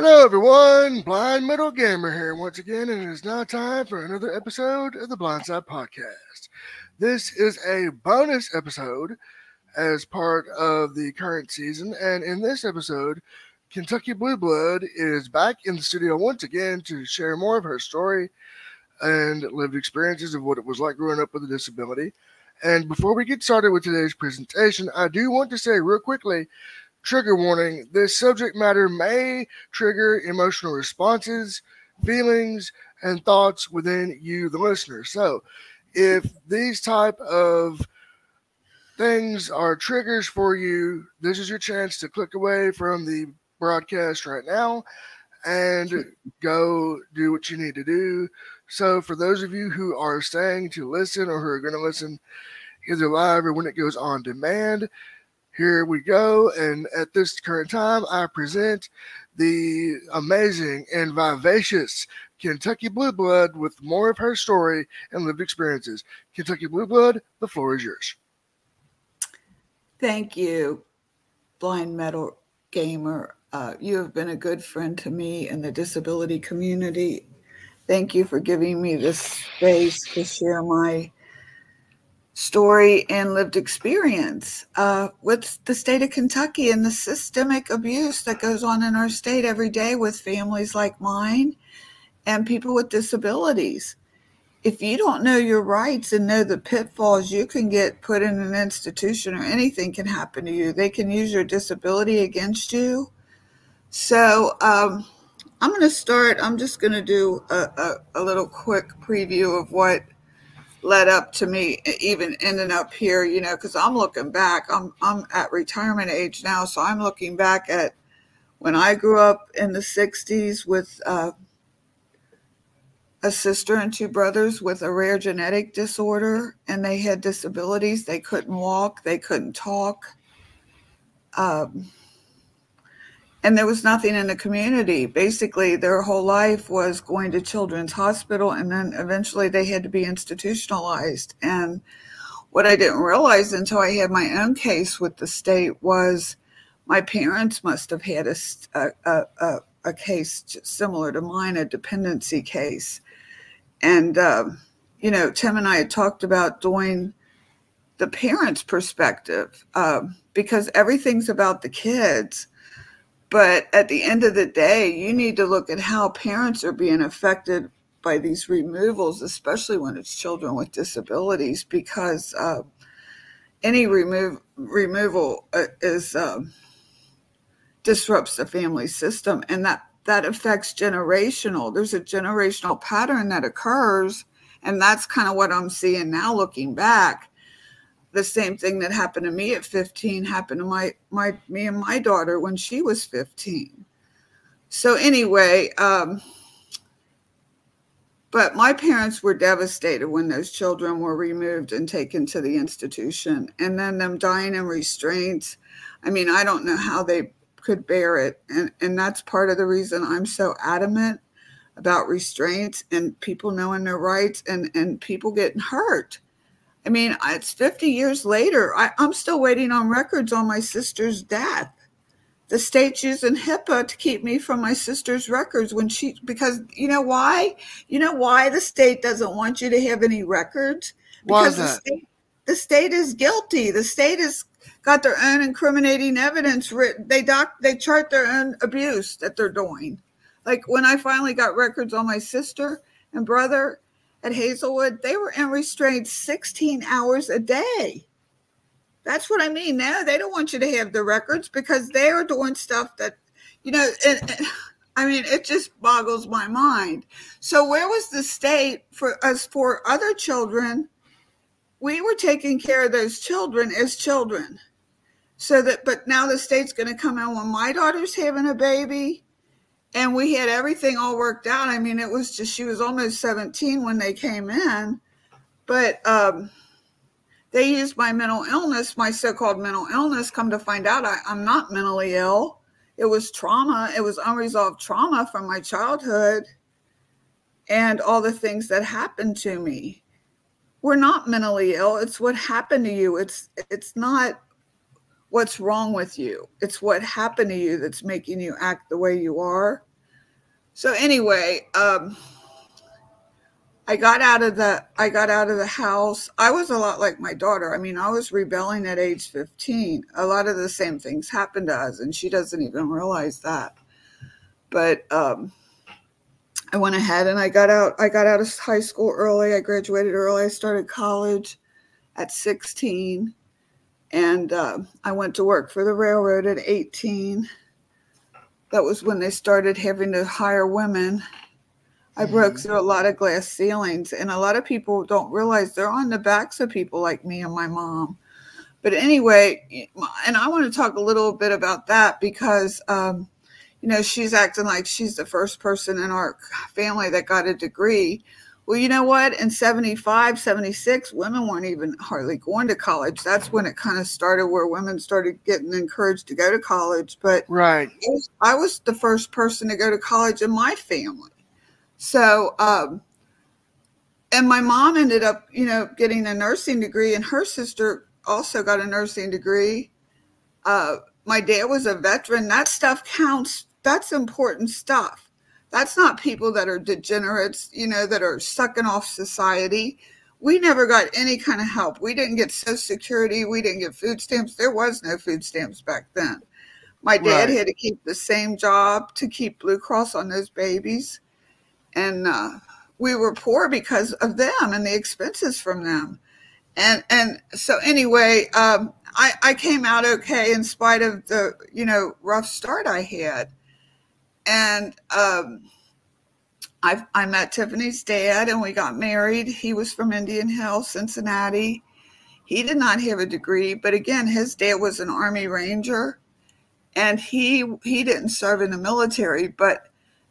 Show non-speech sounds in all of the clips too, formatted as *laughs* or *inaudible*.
Hello, everyone. Blind Metal Gamer here once again, and it is now time for another episode of the Blindside Podcast. This is a bonus episode as part of the current season, and in this episode, Kentucky Blue Blood is back in the studio once again to share more of her story and lived experiences of what it was like growing up with a disability. And before we get started with today's presentation, I do want to say real quickly trigger warning this subject matter may trigger emotional responses, feelings, and thoughts within you, the listener. So, if these type of things are triggers for you, this is your chance to click away from the broadcast right now and go do what you need to do. So, for those of you who are staying to listen or who are going to listen either live or when it goes on demand, here we go. And at this current time, I present the amazing and vivacious Kentucky Blue Blood with more of her story and lived experiences. Kentucky Blue Blood, the floor is yours. Thank you, Blind Metal Gamer. Uh, you have been a good friend to me in the disability community. Thank you for giving me this space to share my story and lived experience uh, with the state of Kentucky and the systemic abuse that goes on in our state every day with families like mine and people with disabilities. If you don't know your rights and know the pitfalls, you can get put in an institution or anything can happen to you. They can use your disability against you. So, um, I'm going to start. I'm just going to do a, a, a little quick preview of what led up to me even ending up here, you know, because I'm looking back. I'm I'm at retirement age now, so I'm looking back at when I grew up in the '60s with uh, a sister and two brothers with a rare genetic disorder, and they had disabilities. They couldn't walk, they couldn't talk. Um, and there was nothing in the community. Basically, their whole life was going to Children's Hospital, and then eventually they had to be institutionalized. And what I didn't realize until I had my own case with the state was my parents must have had a, a, a, a case similar to mine, a dependency case. And, uh, you know, Tim and I had talked about doing the parents' perspective uh, because everything's about the kids but at the end of the day, you need to look at how parents are being affected by these removals, especially when it's children with disabilities, because uh, any remove removal uh, is um, disrupts the family system, and that that affects generational. There's a generational pattern that occurs, and that's kind of what I'm seeing now, looking back the same thing that happened to me at 15 happened to my my me and my daughter when she was 15 so anyway um but my parents were devastated when those children were removed and taken to the institution and then them dying in restraints. I mean i don't know how they could bear it and and that's part of the reason i'm so adamant about restraints and people knowing their rights and and people getting hurt I mean, it's 50 years later. I, I'm still waiting on records on my sister's death. The state's using HIPAA to keep me from my sister's records when she, because you know why? You know why the state doesn't want you to have any records? Because the state, the state is guilty. The state has got their own incriminating evidence written. They doc, they chart their own abuse that they're doing. Like when I finally got records on my sister and brother, at Hazelwood, they were in restraints 16 hours a day. That's what I mean. Now they don't want you to have the records because they are doing stuff that, you know, and, and, I mean, it just boggles my mind. So where was the state for us for other children? We were taking care of those children as children. So that, but now the state's going to come in when my daughter's having a baby and we had everything all worked out. I mean, it was just she was almost 17 when they came in, but um, they used my mental illness, my so-called mental illness. Come to find out, I, I'm not mentally ill. It was trauma. It was unresolved trauma from my childhood, and all the things that happened to me. We're not mentally ill. It's what happened to you. It's it's not what's wrong with you. It's what happened to you that's making you act the way you are. so anyway, um, I got out of the I got out of the house. I was a lot like my daughter. I mean, I was rebelling at age 15. A lot of the same things happened to us, and she doesn't even realize that. But um, I went ahead and I got out. I got out of high school early. I graduated early. I started college at 16, and uh, I went to work for the railroad at 18. That was when they started having to hire women I broke mm-hmm. through a lot of glass ceilings, and a lot of people don't realize they're on the backs of people like me and my mom. But anyway, and I want to talk a little bit about that because, um, you know, she's acting like she's the first person in our family that got a degree. Well, you know what? In 75, 76, women weren't even hardly going to college. That's when it kind of started where women started getting encouraged to go to college. But right. I was, I was the first person to go to college in my family. So, um, and my mom ended up, you know, getting a nursing degree, and her sister also got a nursing degree. Uh, my dad was a veteran. That stuff counts. That's important stuff. That's not people that are degenerates, you know, that are sucking off society. We never got any kind of help. We didn't get Social Security. We didn't get food stamps. There was no food stamps back then. My dad right. had to keep the same job to keep Blue Cross on those babies and uh, we were poor because of them and the expenses from them. And and so anyway, um, I I came out okay in spite of the you know rough start I had, and um, I I met Tiffany's dad and we got married. He was from Indian Hill, Cincinnati. He did not have a degree, but again, his dad was an Army Ranger, and he he didn't serve in the military, but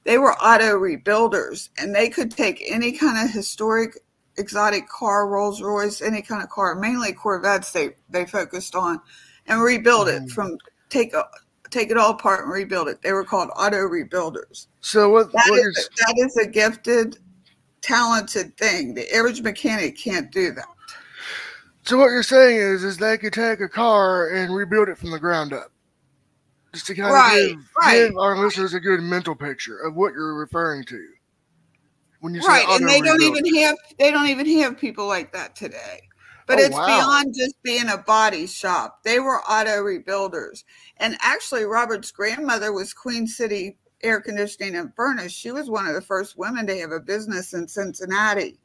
they were auto rebuilders and they could take any kind of historic exotic car rolls royce any kind of car mainly corvettes they they focused on and rebuild it mm. from take a, take it all apart and rebuild it. They were called auto rebuilders. So what, that, what is, that is a gifted talented thing. The average mechanic can't do that. So what you're saying is is they could take a car and rebuild it from the ground up. Just to kind right, of give, right. give, our listeners a good mental picture of what you're referring to when you say right and they don't even have they don't even have people like that today but oh, it's wow. beyond just being a body shop they were auto rebuilders and actually robert's grandmother was queen city air conditioning and furnace she was one of the first women to have a business in cincinnati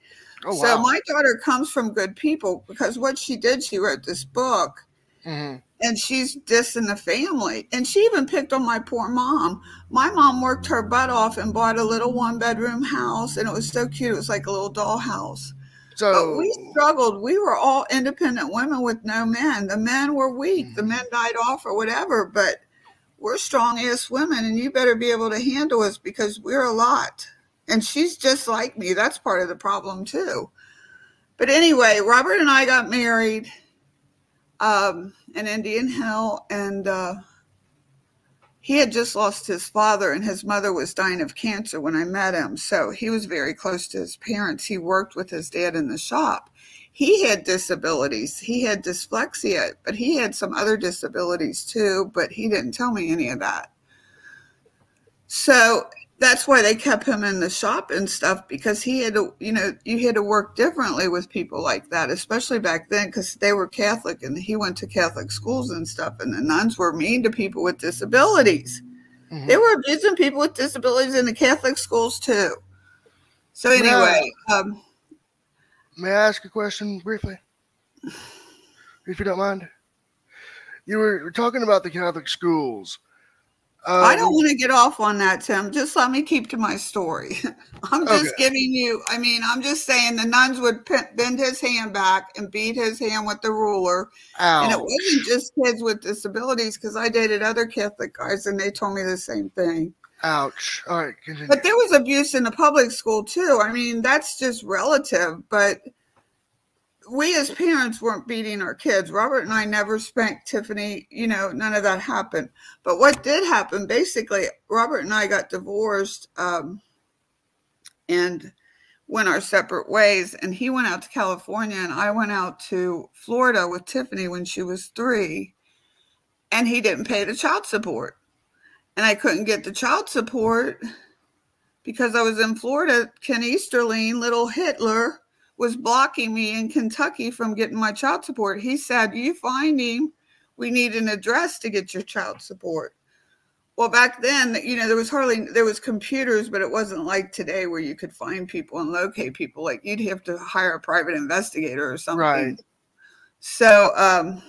oh, wow. so my daughter comes from good people because what she did she wrote this book mm-hmm and she's dissing the family. And she even picked on my poor mom. My mom worked her butt off and bought a little one bedroom house, and it was so cute. It was like a little dollhouse. So but we struggled. We were all independent women with no men. The men were weak. Mm-hmm. The men died off or whatever, but we're strong ass women, and you better be able to handle us because we're a lot. And she's just like me. That's part of the problem too. But anyway, Robert and I got married um, in Indian Hill, and uh, he had just lost his father, and his mother was dying of cancer when I met him. So he was very close to his parents. He worked with his dad in the shop. He had disabilities. He had dyslexia, but he had some other disabilities too, but he didn't tell me any of that. So that's why they kept him in the shop and stuff because he had to, you know, you had to work differently with people like that, especially back then because they were Catholic and he went to Catholic schools and stuff. And the nuns were mean to people with disabilities. Mm-hmm. They were abusing people with disabilities in the Catholic schools too. So, anyway, um, may I ask a question briefly? If you don't mind. You were talking about the Catholic schools um, I don't want to get off on that, Tim. Just let me keep to my story. *laughs* I'm just okay. giving you, I mean, I'm just saying the nuns would bend his hand back and beat his hand with the ruler. Ouch. And it wasn't just kids with disabilities because I dated other Catholic guys and they told me the same thing. Ouch. All right. Continue. But there was abuse in the public school too. I mean, that's just relative, but we as parents weren't beating our kids. Robert and I never spanked Tiffany. You know, none of that happened. But what did happen, basically, Robert and I got divorced um, and went our separate ways. And he went out to California, and I went out to Florida with Tiffany when she was three. And he didn't pay the child support. And I couldn't get the child support because I was in Florida, Ken Easterling, little Hitler, was blocking me in Kentucky from getting my child support. He said, You find him, we need an address to get your child support. Well, back then, you know, there was hardly there was computers, but it wasn't like today where you could find people and locate people. Like you'd have to hire a private investigator or something. Right. So um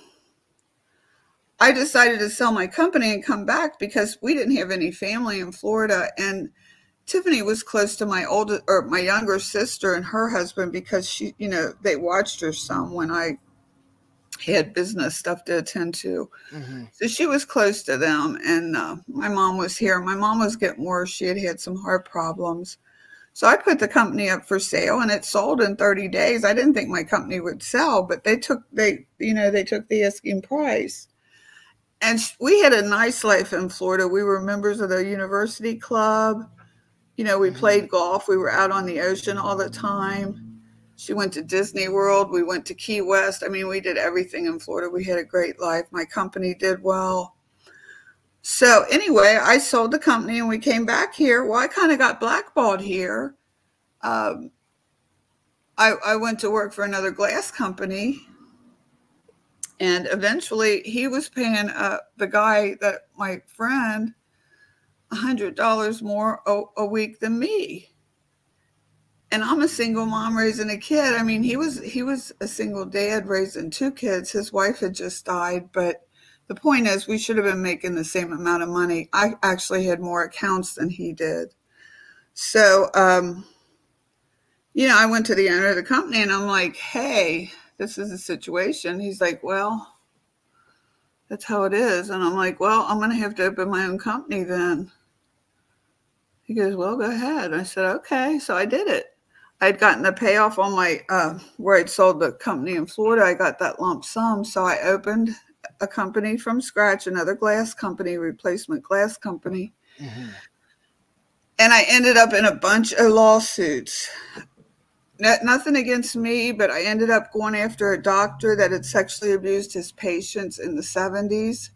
I decided to sell my company and come back because we didn't have any family in Florida and Tiffany was close to my older or my younger sister and her husband because she, you know, they watched her some when I had business stuff to attend to. Mm-hmm. So she was close to them. And uh, my mom was here. My mom was getting worse. She had had some heart problems. So I put the company up for sale and it sold in 30 days. I didn't think my company would sell, but they took, they, you know, they took the asking price. And we had a nice life in Florida. We were members of the university club you know, we mm-hmm. played golf. We were out on the ocean all the time. She went to Disney World. We went to Key West. I mean, we did everything in Florida. We had a great life. My company did well. So, anyway, I sold the company and we came back here. Well, I kind of got blackballed here. Um, I, I went to work for another glass company. And eventually, he was paying uh, the guy that my friend $100 more a, a week than me and I'm a single mom raising a kid. I mean, he was he was a single dad raising two kids. His wife had just died, but the point is we should have been making the same amount of money. I actually had more accounts than he did. So, um, you know, I went to the owner of the company and I'm like, "Hey, this is a situation." He's like, "Well, that's how it is." And I'm like, "Well, I'm going to have to open my own company then." He goes, Well, go ahead. I said, Okay. So I did it. I'd gotten the payoff on my, uh, where I'd sold the company in Florida. I got that lump sum. So I opened a company from scratch, another glass company, replacement glass company. Mm-hmm. And I ended up in a bunch of lawsuits. nothing against me, but I ended up going after a doctor that had sexually abused his patients in the 70s.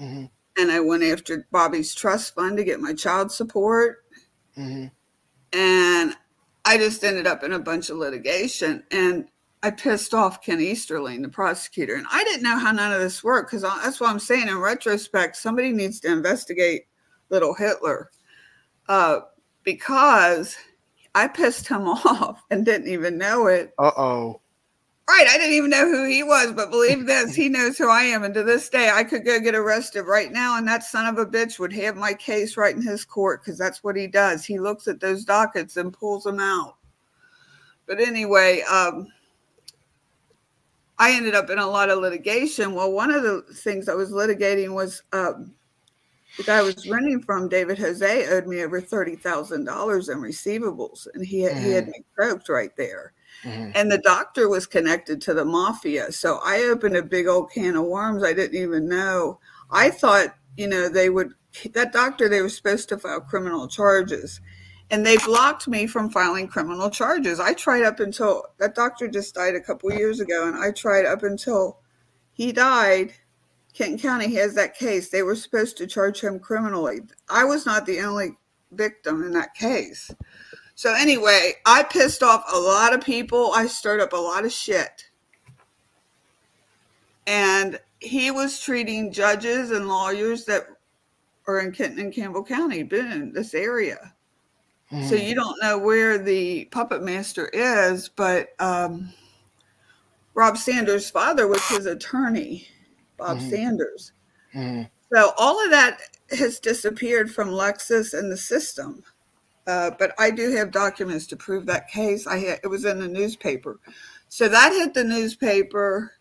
Mm-hmm. And I went after Bobby's trust fund to get my child support Mm-hmm. And I just ended up in a bunch of litigation. And I pissed off Ken Easterling, the prosecutor. And I didn't know how none of this worked because that's what I'm saying. In retrospect, somebody needs to investigate little Hitler uh, because I pissed him *laughs* off and didn't even know it. Uh oh. Right. I didn't even know who he was, but believe *laughs* this, he knows who I am. And to this day, I could go get arrested right now, and that son of a bitch would have my case right in his court because that's what he does. He looks at those dockets and pulls them out. But anyway, um, I ended up in a lot of litigation. Well, one of the things I was litigating was um, the guy I was renting from, David Jose, owed me over $30,000 in receivables, and he, mm. he had mm. me croaked right there. Mm-hmm. And the doctor was connected to the mafia. So I opened a big old can of worms I didn't even know. I thought, you know, they would, that doctor, they were supposed to file criminal charges. And they blocked me from filing criminal charges. I tried up until that doctor just died a couple years ago, and I tried up until he died. Kenton County has that case. They were supposed to charge him criminally. I was not the only victim in that case. So anyway, I pissed off a lot of people. I stirred up a lot of shit. And he was treating judges and lawyers that are in Kenton and Campbell County, Boone, this area. Mm. So you don't know where the puppet master is, but um, Rob Sanders' father was his attorney, Bob mm. Sanders. Mm. So all of that has disappeared from Lexis and the system. Uh, but I do have documents to prove that case. I had, it was in the newspaper, so that hit the newspaper.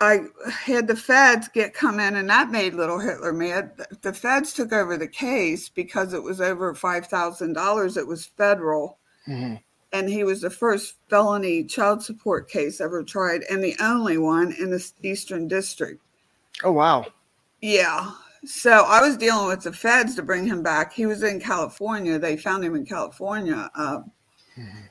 I had the feds get come in, and that made little Hitler mad. The feds took over the case because it was over five thousand dollars. It was federal, mm-hmm. and he was the first felony child support case ever tried, and the only one in the Eastern District. Oh wow! Yeah, so I was dealing with the feds to bring him back. He was in California. They found him in California. Uh, mm-hmm.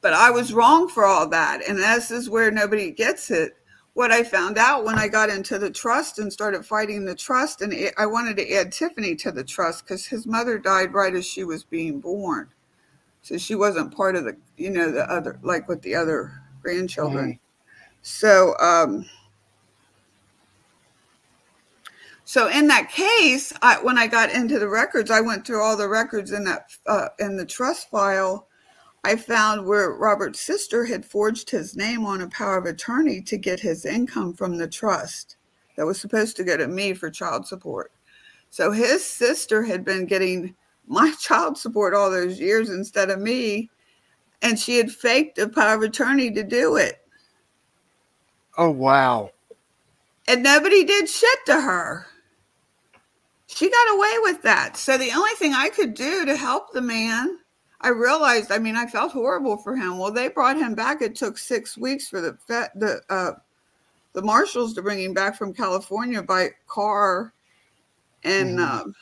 But I was wrong for all that. And this is where nobody gets it. what I found out when I got into the trust and started fighting the trust, and I wanted to add Tiffany to the trust because his mother died right as she was being born, so she wasn't part of the, you know, the other like with the other grandchildren. Mm-hmm. So, um, so in that case, I, when I got into the records, I went through all the records in that uh, in the trust file I found where Robert's sister had forged his name on a power of attorney to get his income from the trust that was supposed to go to me for child support. So his sister had been getting my *laughs* child support all those years instead of me, and she had faked a power of attorney to do it. Oh, wow. And nobody did shit to her. She got away with that. So the only thing I could do to help the man I realized, I mean, I felt horrible for him. Well, they brought him back. It took six weeks for the the uh, the marshals to bring him back from California by car, and mm-hmm. uh,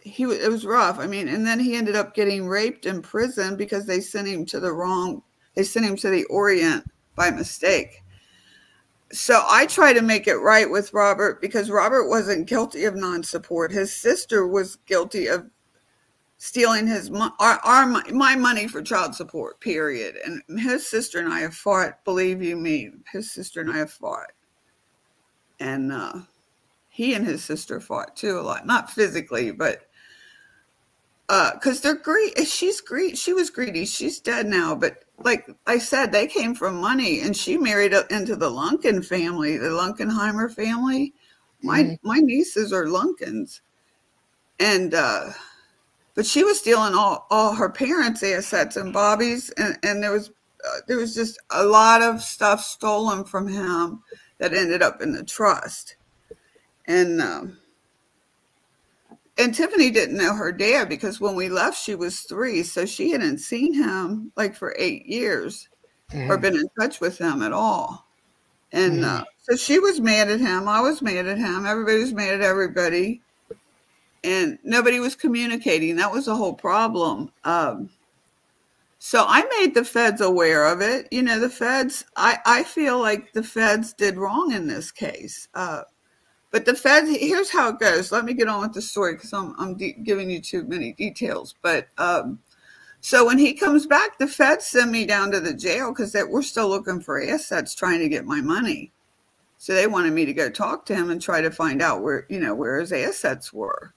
he it was rough. I mean, and then he ended up getting raped in prison because they sent him to the wrong. They sent him to the Orient by mistake. So I try to make it right with Robert because Robert wasn't guilty of non-support. His sister was guilty of stealing his our, our my money for child support period. And his sister and i have fought believe you me his sister and i have fought. And uh, he and his sister fought too a lot. Not physically but because uh, they're greedy she's greedy she was greedy. She's dead now but like i said they came from money and she married into the Lunken family the Lunkenheimer family. My mm-hmm. my nieces are Lunkens. And uh but she was stealing all, all her parents' assets and Bobby's, and, and there was uh, there was just a lot of stuff stolen from him that ended up in the trust, and um, and Tiffany didn't know her dad because when we left, she was three, so she hadn't seen him like for eight years mm-hmm. or been in touch with him at all, and mm-hmm. uh, so she was mad at him. I was mad at him. Everybody was mad at everybody and nobody was communicating. That was the whole problem. Um, so I made the feds aware of it. You know, the feds, I, I feel like the feds did wrong in this case. Uh, but the feds, here's how it goes. Let me get on with the story because I'm, I'm de- giving you too many details. But um, so when he comes back, the feds send me down to the jail because we're still looking for assets trying to get my money. So they wanted me to go talk to him and try to find out where, you know, where his assets were.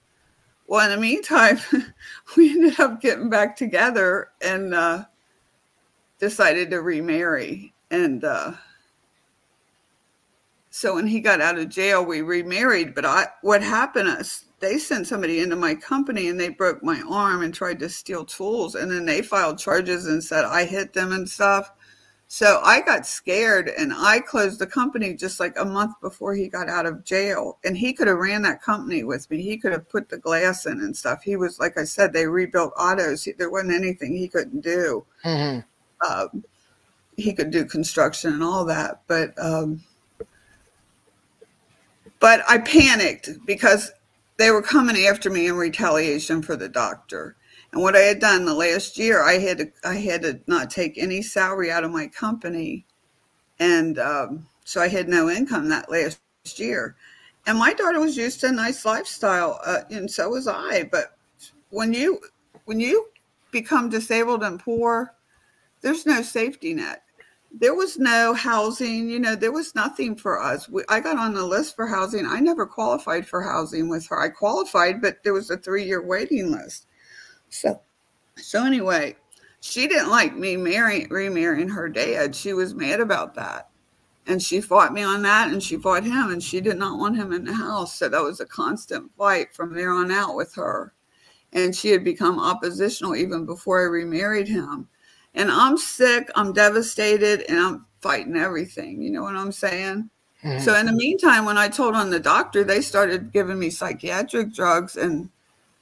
Well, in the meantime, *laughs* we ended up getting back together and uh, decided to remarry. And uh, so when he got out of jail, we remarried. But I, what happened is they sent somebody into my company and they broke my arm and tried to steal tools. And then they filed charges and said I hit them and stuff. So I got scared and I closed the company just like a month before he got out of jail. And he could have ran that company with me. He could have put the glass in and stuff. He was, like I said, they rebuilt autos. There wasn't anything he couldn't do. Mm-hmm. Um, he could do construction and all that. But, um, but I panicked because they were coming after me in retaliation for the doctor. And what I had done the last year, I had to, I had to not take any salary out of my company, and um, so I had no income that last year. And my daughter was used to a nice lifestyle, uh, and so was I. But when you when you become disabled and poor, there's no safety net. There was no housing, you know, there was nothing for us. We, I got on the list for housing. I never qualified for housing with her. I qualified, but there was a three year waiting list. So, so anyway, she didn't like me marrying, remarrying her dad. She was mad about that. And she fought me on that and she fought him and she did not want him in the house. So that was a constant fight from there on out with her. And she had become oppositional even before I remarried him. And I'm sick, I'm devastated, and I'm fighting everything. You know what I'm saying? Mm-hmm. So in the meantime, when I told on the doctor, they started giving me psychiatric drugs and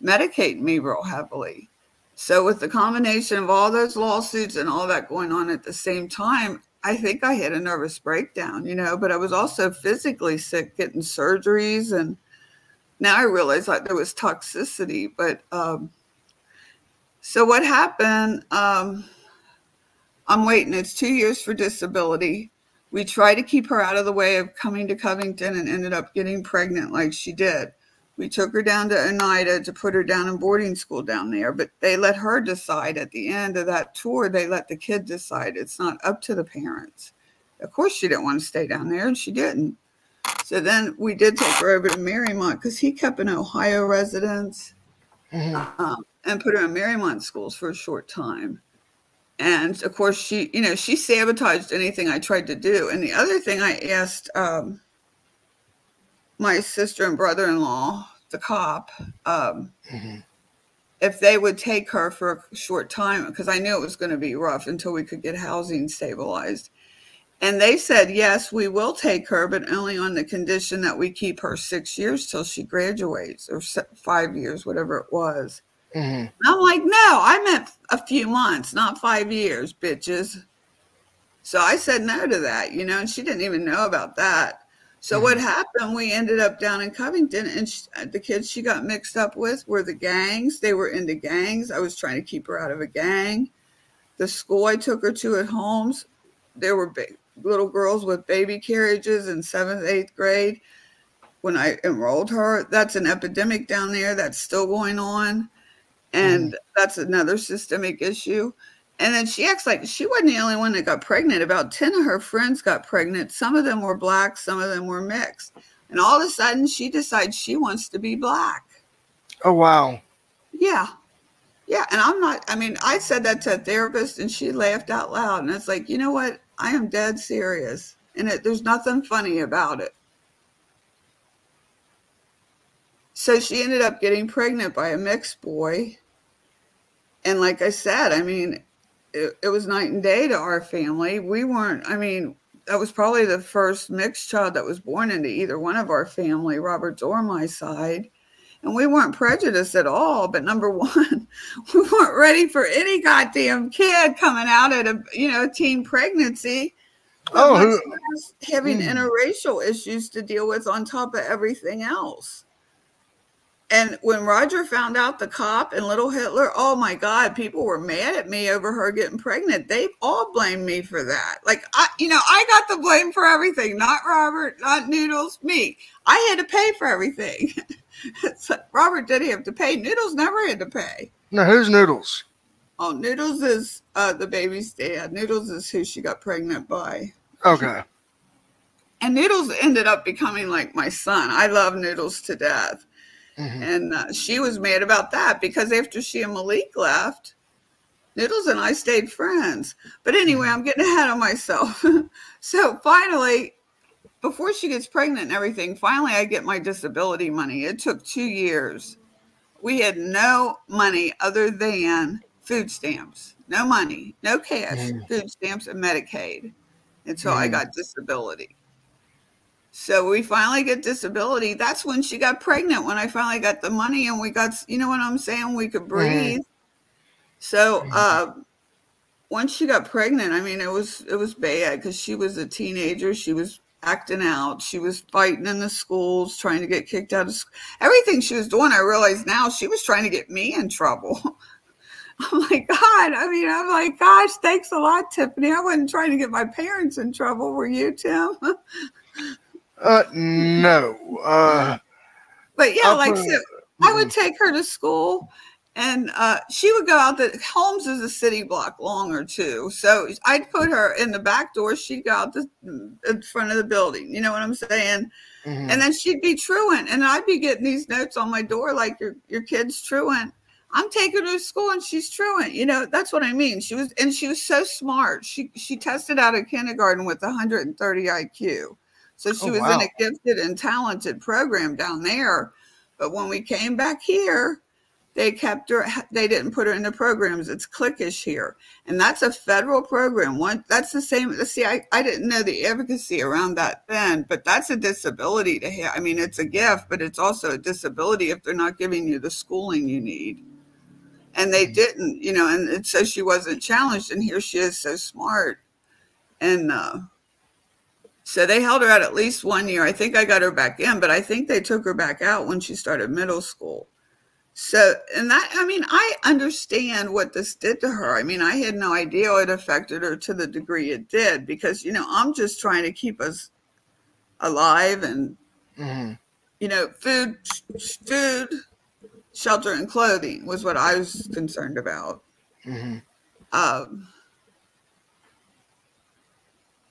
medicating me real heavily. So, with the combination of all those lawsuits and all that going on at the same time, I think I had a nervous breakdown, you know, but I was also physically sick, getting surgeries. And now I realize like there was toxicity. But um, so what happened? Um, I'm waiting. It's two years for disability. We tried to keep her out of the way of coming to Covington and ended up getting pregnant like she did. We took her down to Oneida to put her down in boarding school down there, but they let her decide at the end of that tour. They let the kid decide. It's not up to the parents. Of course, she didn't want to stay down there, and she didn't. So then we did take her over to Mariemont because he kept an Ohio residence mm-hmm. um, and put her in Mariemont schools for a short time. And of course, she, you know, she sabotaged anything I tried to do. And the other thing I asked um, my sister and brother-in-law, the cop, um, mm-hmm. if they would take her for a short time because I knew it was going to be rough until we could get housing stabilized. And they said, yes, we will take her, but only on the condition that we keep her six years till she graduates or five years, whatever it was. Mm-hmm. I'm like, no, I meant a few months, not five years, bitches. So I said no to that, you know, and she didn't even know about that. So mm-hmm. what happened? We ended up down in Covington, and she, uh, the kids she got mixed up with were the gangs. They were into gangs. I was trying to keep her out of a gang. The school I took her to at Holmes, there were big, little girls with baby carriages in seventh, eighth grade. When I enrolled her, that's an epidemic down there that's still going on, and mm. that's another systemic issue. And then she acts like she wasn't the only one that got pregnant. About 10 of her friends got pregnant. Some of them were black, some of them were mixed. And all of a sudden, she decides she wants to be black. Oh, wow. Yeah. Yeah. And I'm not, I mean, I said that to a therapist and she laughed out loud. And it's like, you know what? I am dead serious. And it, there's nothing funny about it. So she ended up getting pregnant by a mixed boy. And like I said, I mean, it, it was night and day to our family. We weren't, I mean, that was probably the first mixed child that was born into either one of our family, Robert's or my side. And we weren't prejudiced at all. But number *laughs* one, we weren't ready for any goddamn kid coming out at a you know teen pregnancy. Oh, who, having hmm. interracial issues to deal with on top of everything else. And when Roger found out the cop and little Hitler, oh my God, people were mad at me over her getting pregnant. They all blamed me for that. Like, I, you know, I got the blame for everything, not Robert, not Noodles, me. I had to pay for everything. *laughs* Robert did have to pay. Noodles never had to pay. Now, who's Noodles? Oh, Noodles is uh, the baby's dad. Noodles is who she got pregnant by. Okay. And Noodles ended up becoming like my son. I love Noodles to death. Mm-hmm. And uh, she was mad about that because after she and Malik left, Noodles and I stayed friends. But anyway, mm-hmm. I'm getting ahead of myself. *laughs* so finally, before she gets pregnant and everything, finally I get my disability money. It took two years. We had no money other than food stamps. No money, no cash, mm. food stamps and Medicaid until mm. I got disability. So we finally get disability. That's when she got pregnant. When I finally got the money and we got, you know what I'm saying? We could breathe. So uh, once she got pregnant, I mean, it was it was bad because she was a teenager. She was acting out. She was fighting in the schools, trying to get kicked out of school. Everything she was doing, I realize now she was trying to get me in trouble. *laughs* I'm like, God, I mean, I'm like, gosh, thanks a lot, Tiffany. I wasn't trying to get my parents in trouble. Were you, Tim? *laughs* Uh, no. Uh, but yeah, I'll like so I would take her to school, and uh, she would go out. The Holmes is a city block longer too, so I'd put her in the back door. She'd go out the in front of the building. You know what I'm saying? Mm-hmm. And then she'd be truant, and I'd be getting these notes on my door like your your kid's truant. I'm taking her to school and she's truant. You know, that's what I mean. She was and she was so smart. She she tested out of kindergarten with 130 IQ. So she oh, was wow. in a gifted and talented program down there. But when we came back here, they kept her, they didn't put her in the programs. It's cliquish here. And that's a federal program. One that's the same. See, I, I didn't know the advocacy around that then, but that's a disability to have. I mean, it's a gift, but it's also a disability if they're not giving you the schooling you need. And they mm-hmm. didn't, you know, and so she wasn't challenged. And here she is so smart. And uh so they held her out at least one year. I think I got her back in, but I think they took her back out when she started middle school. So, and that, I mean, I understand what this did to her. I mean, I had no idea it affected her to the degree it did because, you know, I'm just trying to keep us alive and, mm-hmm. you know, food, food, shelter, and clothing was what I was concerned about. Mm-hmm. Um,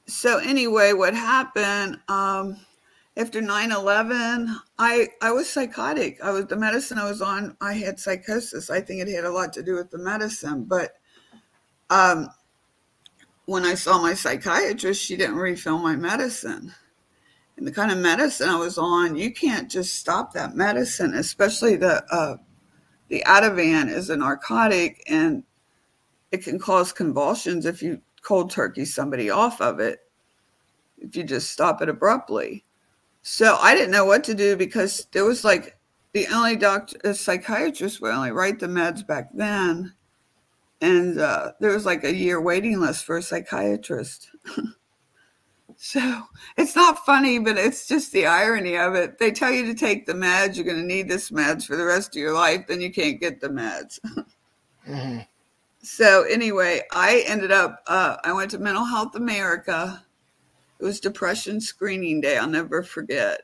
so anyway, what happened um, after 9-11, I, I was psychotic. I was the medicine I was on, I had psychosis. I think it had a lot to do with the medicine. But um, when I saw my psychiatrist, she didn't refill my medicine. And the kind of medicine I was on, you can't just stop that medicine, especially the uh, the Ativan is a narcotic and it can cause convulsions if you cold turkey somebody off of it if you just stop it abruptly. So I didn't know what to do because there was like the only doctor, a psychiatrist would only write the meds back then. And uh, there was like a year waiting list for a psychiatrist. *laughs* so it's not funny, but it's just the irony of it. They tell you to take the meds, you're going to need this meds for the rest of your life, then you can't get the meds. *laughs* mm-hmm so anyway, I ended up, uh, I went to Mental Health America. It was depression screening day. I'll never forget.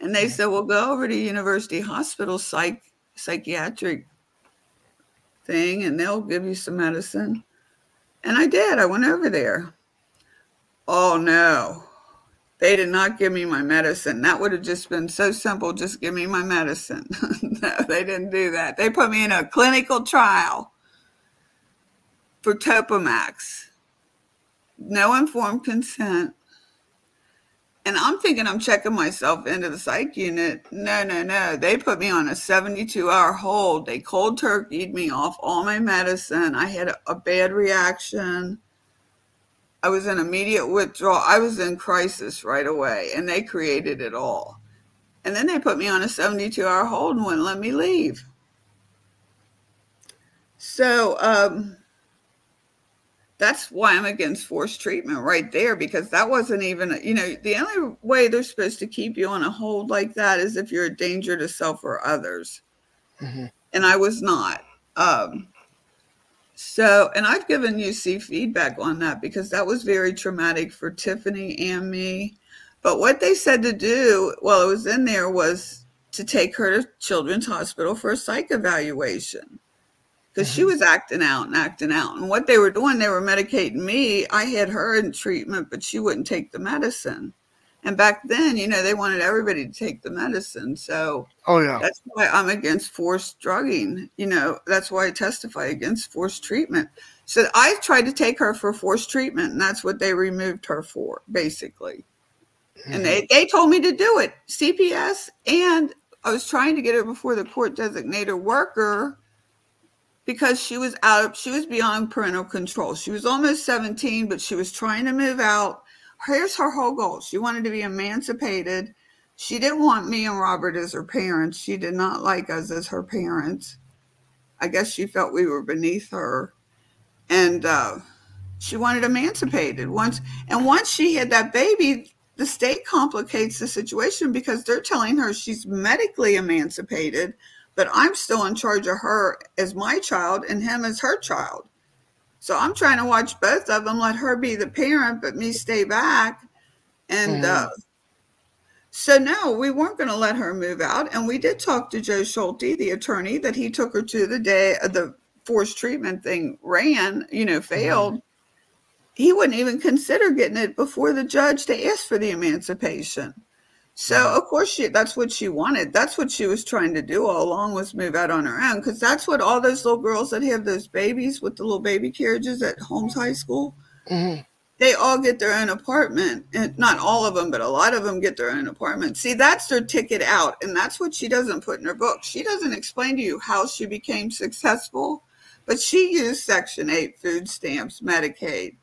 And they said, well, go over to University Hospital psych, psychiatric thing and they'll give you some medicine. And I did. I went over there. Oh no, they did not give me my medicine. That would have just been so simple. Just give me my medicine. *laughs* no, they didn't do that. They put me in a clinical trial for Topamax. No informed consent. And I'm thinking I'm checking myself into the psych unit. No, no, no. They put me on a 72 hour hold. They cold turkeyed me off all my medicine. I had a, bad reaction. I was in immediate withdrawal. I was in crisis right away, and they created it all. And then they put me on a 72 hour hold and wouldn't let me leave. So, um, that's why I'm against forced treatment right there because that wasn't even, you know, the only way they're supposed to keep you on a hold like that is if you're a danger to self or others. Mm-hmm. And I was not. Um, so, and I've given UC feedback on that because that was very traumatic for Tiffany and me. But what they said to do while I was in there was to take her to Children's Hospital for a psych evaluation because mm-hmm. she was acting out and acting out. And what they were doing, they were medicating me. I had her in treatment, but she wouldn't take the medicine. And back then, you know, they wanted everybody to take the medicine. So, oh yeah, that's why I'm against forced drugging. You know, that's why I testify against forced treatment. So I tried to take her for forced treatment, and that's what they removed her for, basically. Mm-hmm. And they, they told me to do it, CPS, and I was trying to get her before the court designated worker because she was out she was beyond parental control. She was almost 17 but she was trying to move out. Here's her whole goal. She wanted to be emancipated. She didn't want me and robert as her parents. She did not like us as her parents. I guess she felt we were beneath her. And uh, she wanted emancipated. Once and once she had that baby the state complicates the situation because they're telling her she's medically emancipated but I'm still in charge of her as my child and him as her child. So I'm trying to watch both of them, let her be the parent, but me stay back. And mm. uh, so, no, we weren't going to let her move out. And we did talk to Joe Schulte, the attorney, that he took her to the day of the forced treatment thing ran, you know, failed. Mm. He wouldn't even consider getting it before the judge to ask for the emancipation. So of course she that's what she wanted. That's what she was trying to do all along was move out on her own because that's what all those little girls that have those babies with the little baby carriages at Holmes High School. Mm-hmm. They all get their own apartment, and not all of them, but a lot of them get their own apartment. See, that's their ticket out, and that's what she doesn't put in her book. She doesn't explain to you how she became successful, but she used Section Eight food stamps, Medicaid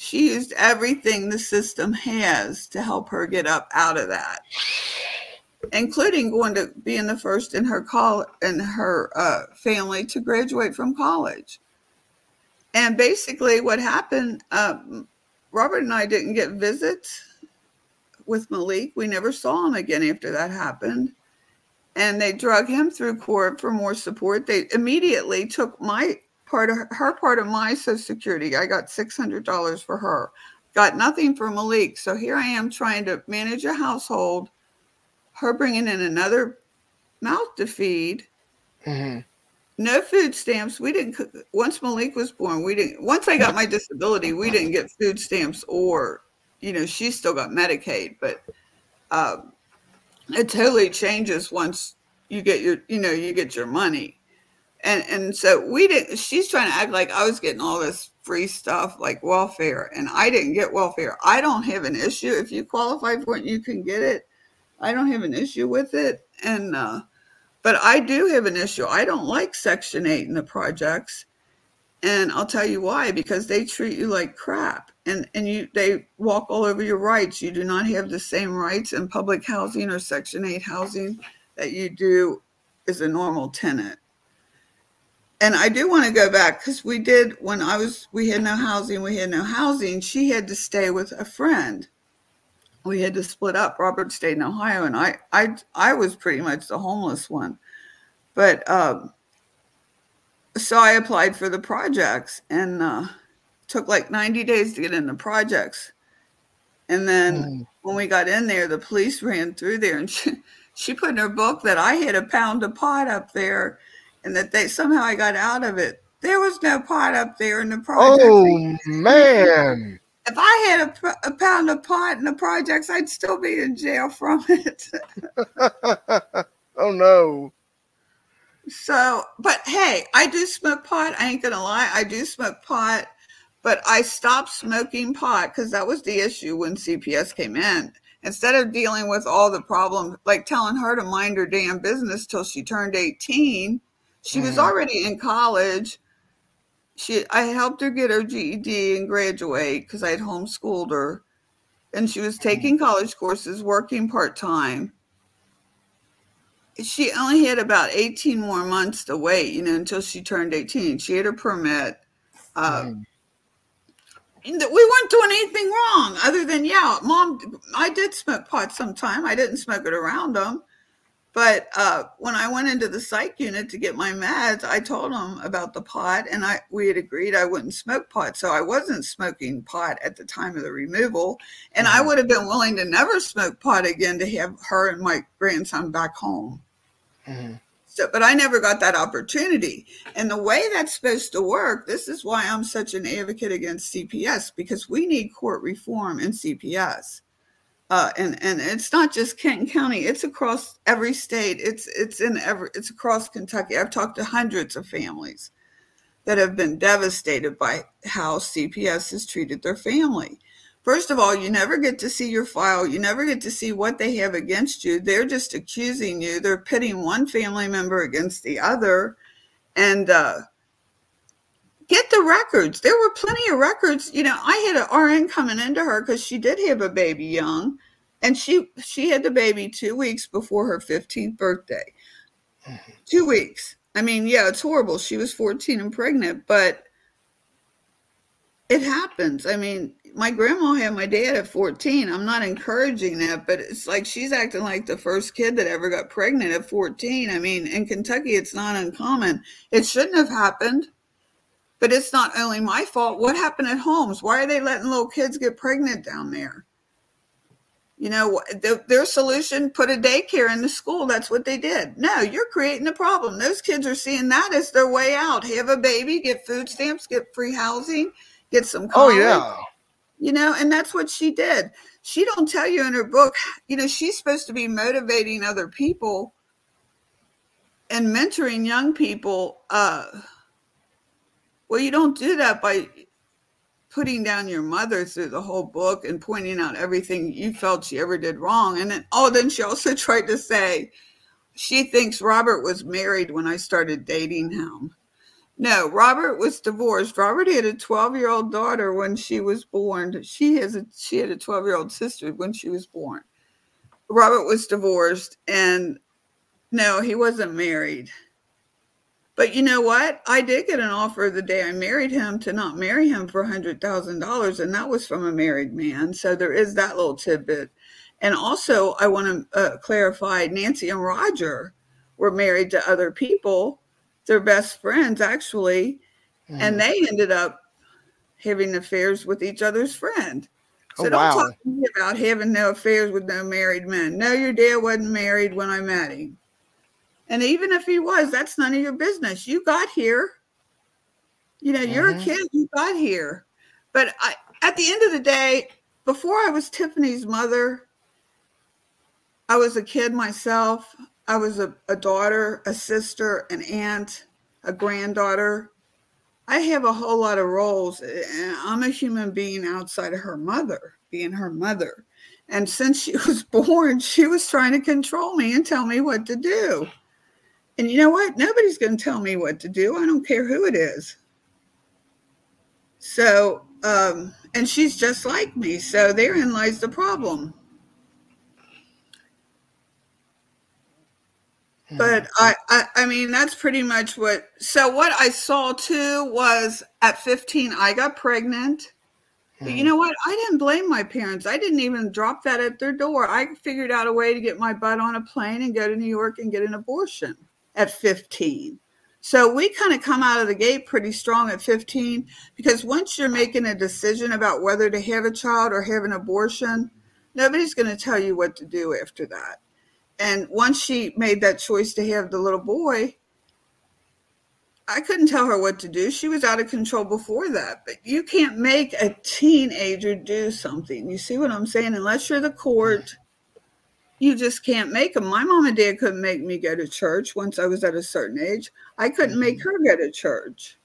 she used everything the system has to help her get up out of that including going to being the first in her call in her uh, family to graduate from college. And basically what happened um, robert and i didn't get visits with malik. We never saw him again after that happened. And they drug him through court for more support. They immediately took my part of her part of my social security. I got $600 for her. Got nothing for Malik. So here I am trying to manage a household, her bringing in another mouth to feed. Mm-hmm. No food stamps. We didn't. Once Malik was born, we didn't. Once I got my disability, we didn't get food stamps or, you know, she still got Medicaid. But um, it totally changes once you get your you know you get your money and and so we didn't she's trying to act like i was getting all this free stuff like welfare and i didn't get welfare. I don't have an issue. If you qualify for it you can get it. I don't have an issue with it. And uh but i do have an issue. I don't like section 8 in the projects. And i'll tell you why because they treat you like crap. And and you they walk all over your rights. You do not have the same rights in public housing or section 8 housing that you do as a normal tenant and i do want to go back because we did when i was we had no housing we had no housing she had to stay with a friend we had to split up robert stayed in ohio and i i i was pretty much the homeless one but um so i applied for the projects and uh took like 90 days to get into projects. And then mm. when we got in there, the police ran through there and *laughs* she, she put in her book that I had a pound of pot up there and that they somehow I got out of it. There was no pot up there in the project. Oh, man. If I had a, a pound of pot in the projects, I'd still be in jail from it. *laughs* oh, no. So, but hey, I do smoke pot. I ain't to lie. I do smoke pot. But I stopped smoking pot because that was the issue when CPS came in. Instead of dealing with all the problems, like telling her to mind her damn business till she turned 18, she mm. was mm-hmm. already in college. She, I helped her get her GED and graduate because I had homeschooled her. And she was taking mm-hmm. college courses, working part time. She only had about 18 more months to wait, you know, until she turned 18. She had her permit. Uh, mm we weren't doing anything wrong other than yeah mom i did smoke pot sometime i didn't smoke it around them but uh, when i went into the psych unit to get my meds i told them about the pot and i we had agreed i wouldn't smoke pot so i wasn't smoking pot at the time of the removal and mm-hmm. i would have been willing to never smoke pot again to have her and my grandson back home mm-hmm. So, but I never got that opportunity. And the way that's supposed to work, this is why I'm such an advocate against CPS because we need court reform in CPS. Uh, and and it's not just Kenton County; it's across every state. It's it's in every it's across Kentucky. I've talked to hundreds of families that have been devastated by how CPS has treated their family. First of all, you never get to see your file. You never get to see what they have against you. They're just accusing you. They're pitting one family member against the other. And uh, get the records. There were plenty of records. You know, I had an RN coming into her because she did have a baby young. And she she had the baby two weeks before her 15th birthday. Mm-hmm. Two weeks. I mean, yeah, it's horrible. She was 14 and pregnant, but it happens. I mean, my grandma had my dad at 14. I'm not encouraging that, but it's like she's acting like the first kid that ever got pregnant at 14. I mean, in Kentucky, it's not uncommon. It shouldn't have happened, but it's not only my fault. What happened at homes? Why are they letting little kids get pregnant down there? You know, the, their solution put a daycare in the school. That's what they did. No, you're creating a problem. Those kids are seeing that as their way out. Have a baby, get food stamps, get free housing, get some college. Oh, yeah you know and that's what she did she don't tell you in her book you know she's supposed to be motivating other people and mentoring young people uh well you don't do that by putting down your mother through the whole book and pointing out everything you felt she ever did wrong and then oh then she also *laughs* tried to say she thinks robert was married when i started dating him no, Robert was divorced. Robert had a 12 year old daughter when she was born. She has a she had a 12 year old sister when she was born. Robert was divorced, and no, he wasn't married. But you know what? I did get an offer the day I married him to not marry him for $100,000, and that was from a married man. So there is that little tidbit. And also, I want to uh, clarify Nancy and Roger were married to other people, their best friends actually, mm. and they ended up having affairs with each other's friend. So oh, don't wow. talk to me about having no affairs with no married men. No, your dad wasn't married when I met him. And even if he was, that's none of your business. You got here. You know, you're mm-hmm. a kid, you got here. But I, at the end of the day, before I was Tiffany's mother, I was a kid myself. I was a, a daughter, a sister, an aunt, a granddaughter. I have a whole lot of roles. And I'm a human being outside of her mother, being her mother. And since she *laughs* was born, she was trying to control me and tell me what to do. And you know what? Nobody's going to tell me what to do. I don't care who it is. So, um, and she's just like me. So therein lies the problem. But I, I, I mean, that's pretty much what. So what I saw too was at 15, I got pregnant. But you know what? I didn't blame my parents. I didn't even drop that at their door. I figured out a way to get my butt on a plane and go to New York and get an abortion at 15. So we kind of come out of the gate pretty strong at 15 because once you're making a decision about whether to have a child or have an abortion, nobody's going to tell you what to do after that. And once she made that choice to have the little boy, I couldn't tell her what to do. She was out of control before that. But you can't make a teenager do something. You see what I'm saying? Unless you're the court you just can't make them. My mom and dad couldn't make me go to church once I was at a certain age. I couldn't make mm-hmm. her go to church.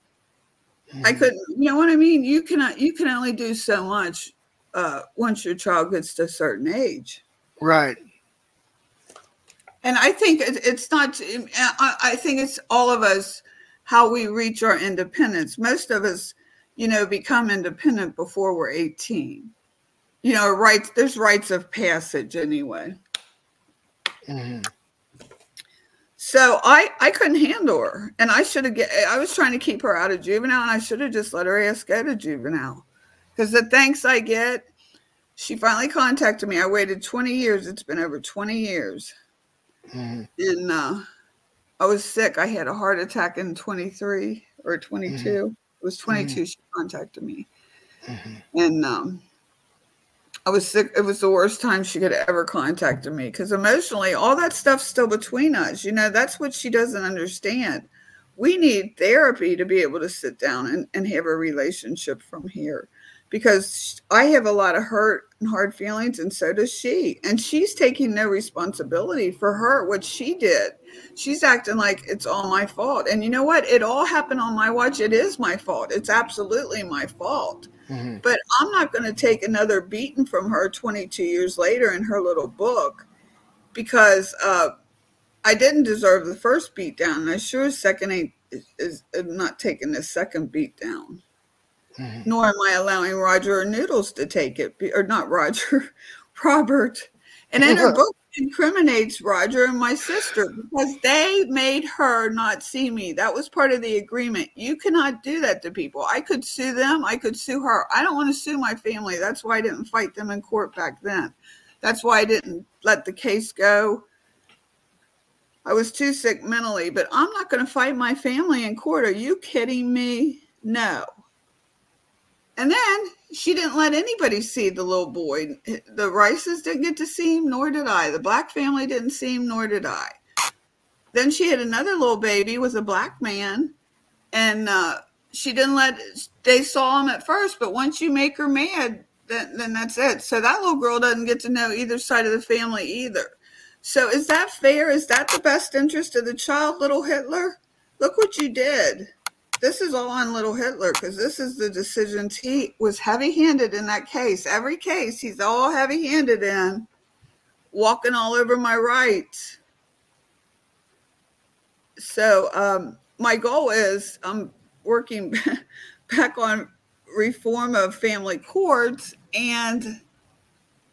I mm-hmm. couldn't, you know what I mean? You cannot, you can only do so much uh, once your child gets to a certain age. Right. And I think it's not, I think it's all of us how we reach our independence. Most of us, you know, become independent before we're 18. You know, rights, there's rites of passage anyway. Mm-hmm. So I I couldn't handle her, and I should have get. I was trying to keep her out of juvenile, and I should have just let her ass go to juvenile, because the thanks I get. She finally contacted me. I waited 20 years. It's been over 20 years, mm-hmm. and uh, I was sick. I had a heart attack in 23 or 22. Mm-hmm. It was 22. Mm-hmm. She contacted me, mm-hmm. and um, I was sick. It was the worst time she could ever contacted me because emotionally, all that stuff's still between us. You know, that's what she doesn't understand. We need therapy to be able to sit down and, and have a relationship from here because I have a lot of hurt and hard feelings, and so does she. And she's taking no responsibility for her, what she did. She's acting like it's all my fault. And you know what? It all happened on my watch. It is my fault. It's absolutely my fault Mm-hmm. But I'm not going to take another beating from her 22 years later in her little book because uh, I didn't deserve the first beat down. And I sure second ain't is, is, not taking the second beat down. Mm-hmm. Nor am I allowing Roger or Noodles to take it, or not Roger, *laughs* Robert. And in her *laughs* book, incriminates Roger and my sister because they made her not see me. That was part of the agreement. You cannot do that to people. I could sue them, I could sue her. I don't want to sue my family. That's why I didn't fight them in court back then. That's why I didn't let the case go. I was too sick mentally, but I'm not going to fight my family in court. Are you kidding me? No. And then she didn't let anybody see the little boy. The Rices didn't get to see him, nor did I. The black family didn't see him, nor did I. Then she had another little baby with a black man, and uh, she didn't let. They saw him at first, but once you make her mad, then, then that's it. So that little girl doesn't get to know either side of the family either. So is that fair? Is that the best interest of the child, little Hitler? Look what you did this is all on little Hitler because this is the decisions he was heavy handed in that case. Every case he's all heavy handed in, walking all over my rights. So um, my goal is I'm working *laughs* back on reform of family courts and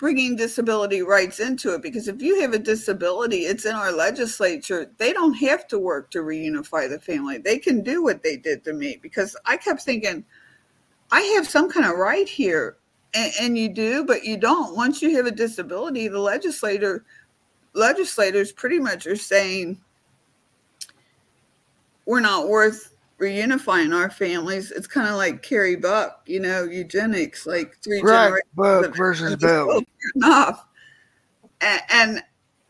bringing disability rights into it because if you have a disability, it's in our legislature. They don't have to work to reunify the family. They can do what they did to me because I kept thinking, I have some kind of right here. And, and you do, but you don't. Once you have a disability, the legislator legislators pretty much are saying we're not worth reunifying our families. It's kind of like Carrie Buck, you know, eugenics, like three Right, generations. Buck of- versus of Bell. enough. And, and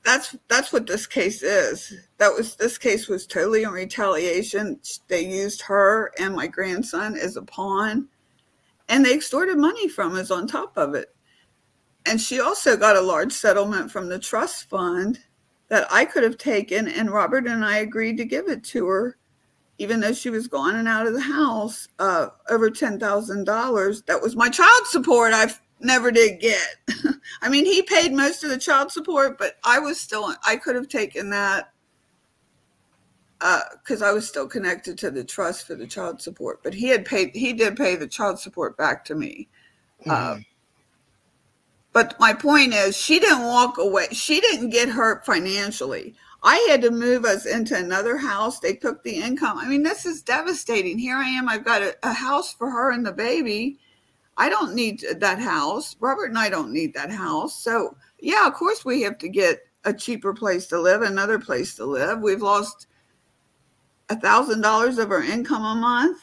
that's that's what this case is. That was this case was totally in retaliation. They used her and my grandson as a pawn, and they extorted money from us on top of it. And she also got a large settlement from the trust fund that I could have taken, and Robert and I agreed to give it to her, even though she was gone and out of the house. Uh, over ten thousand dollars. That was my child support. I never did get. *laughs* I mean, he paid most of the child support, but I was still. I could have taken that because I was still connected to the trust for the child support. But he had paid. He did pay the child support back to me. Uh, Mhm. but my point is, she didn't walk away. She didn't get hurt financially. I had to move us into another house. They took the income. I mean, this is devastating. Here I am. I've got a, a house for her and the baby. I don't need that house. Robert and I don't need that house. So, yeah, of course, we have to get a cheaper place to live, another place to live. We've lost a thousand dollars of our income a month